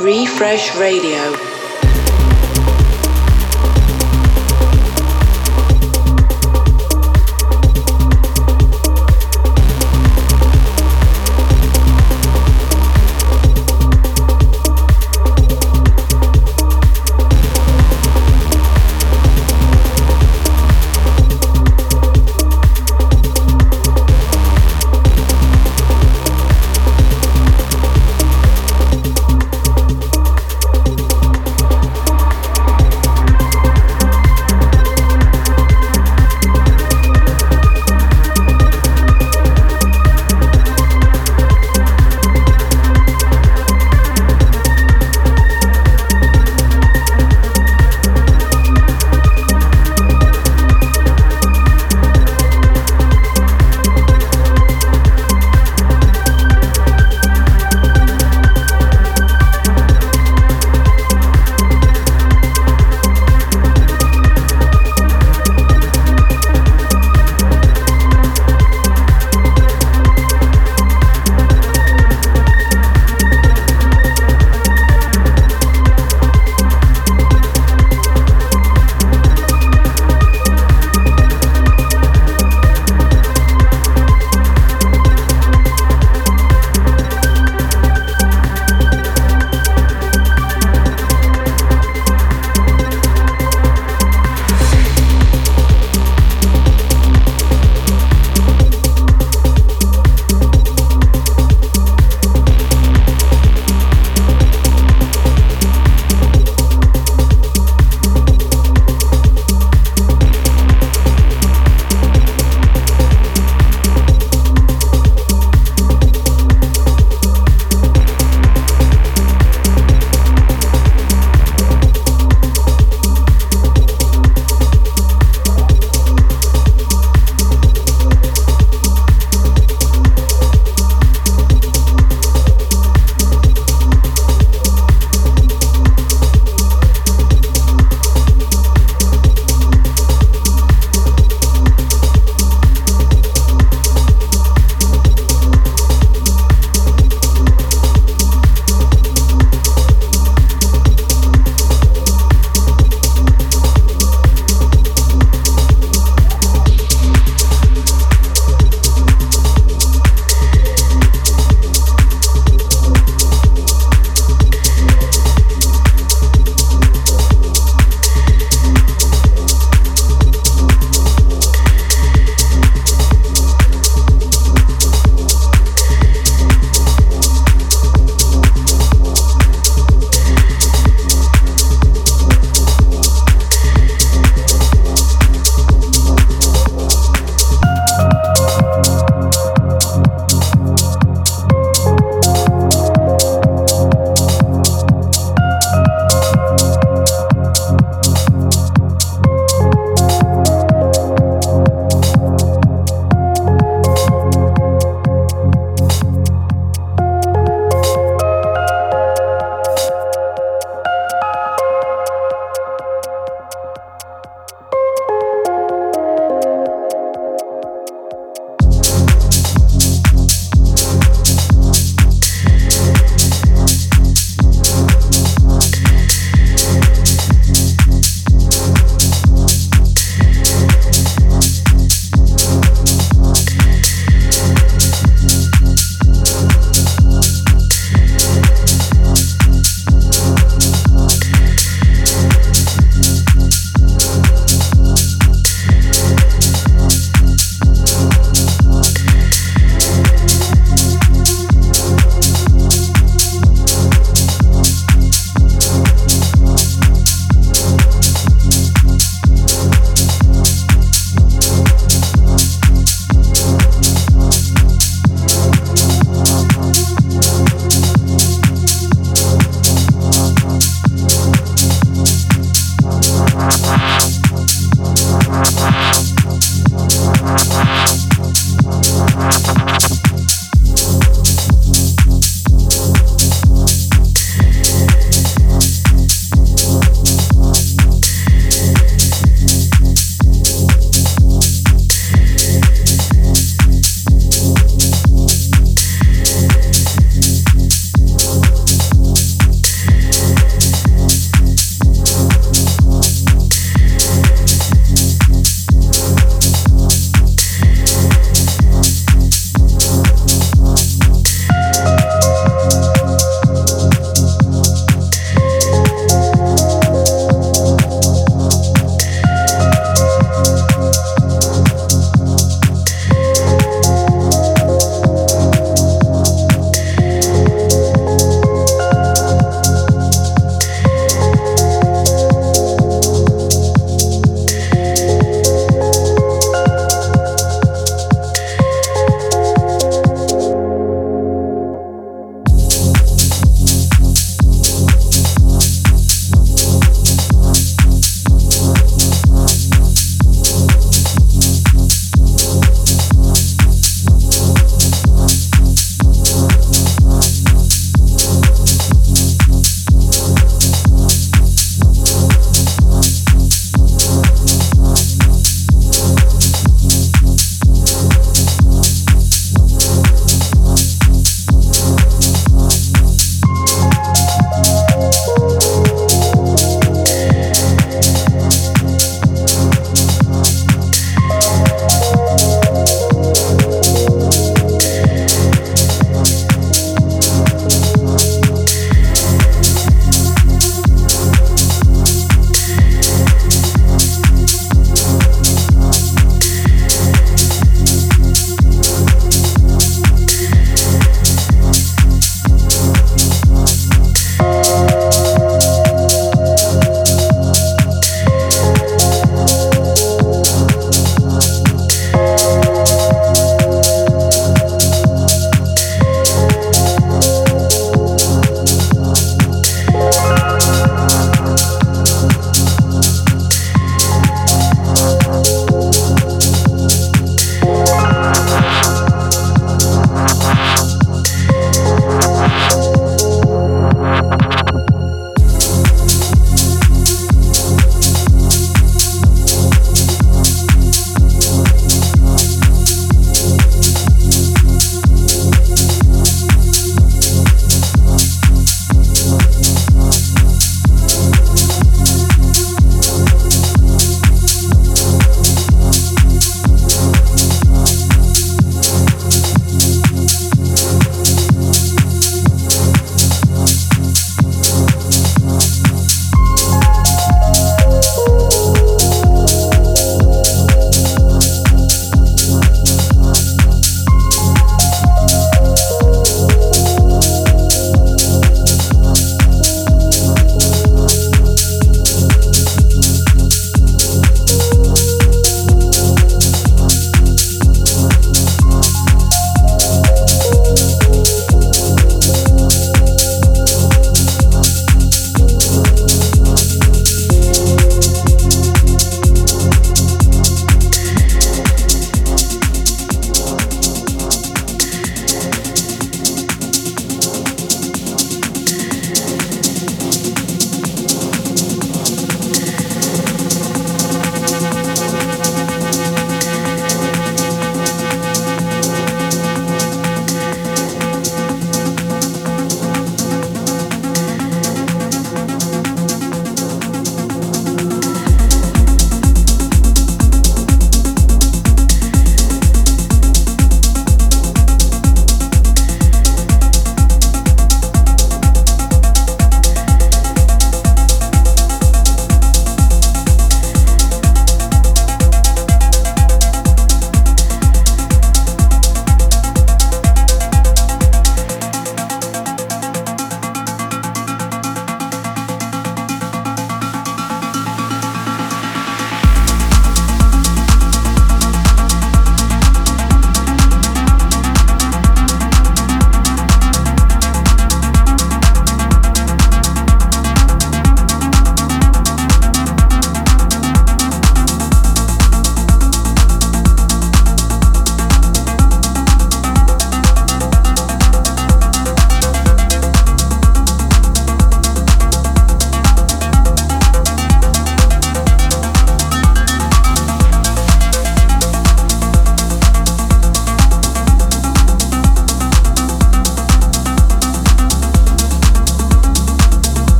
Refresh Radio.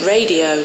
Radio.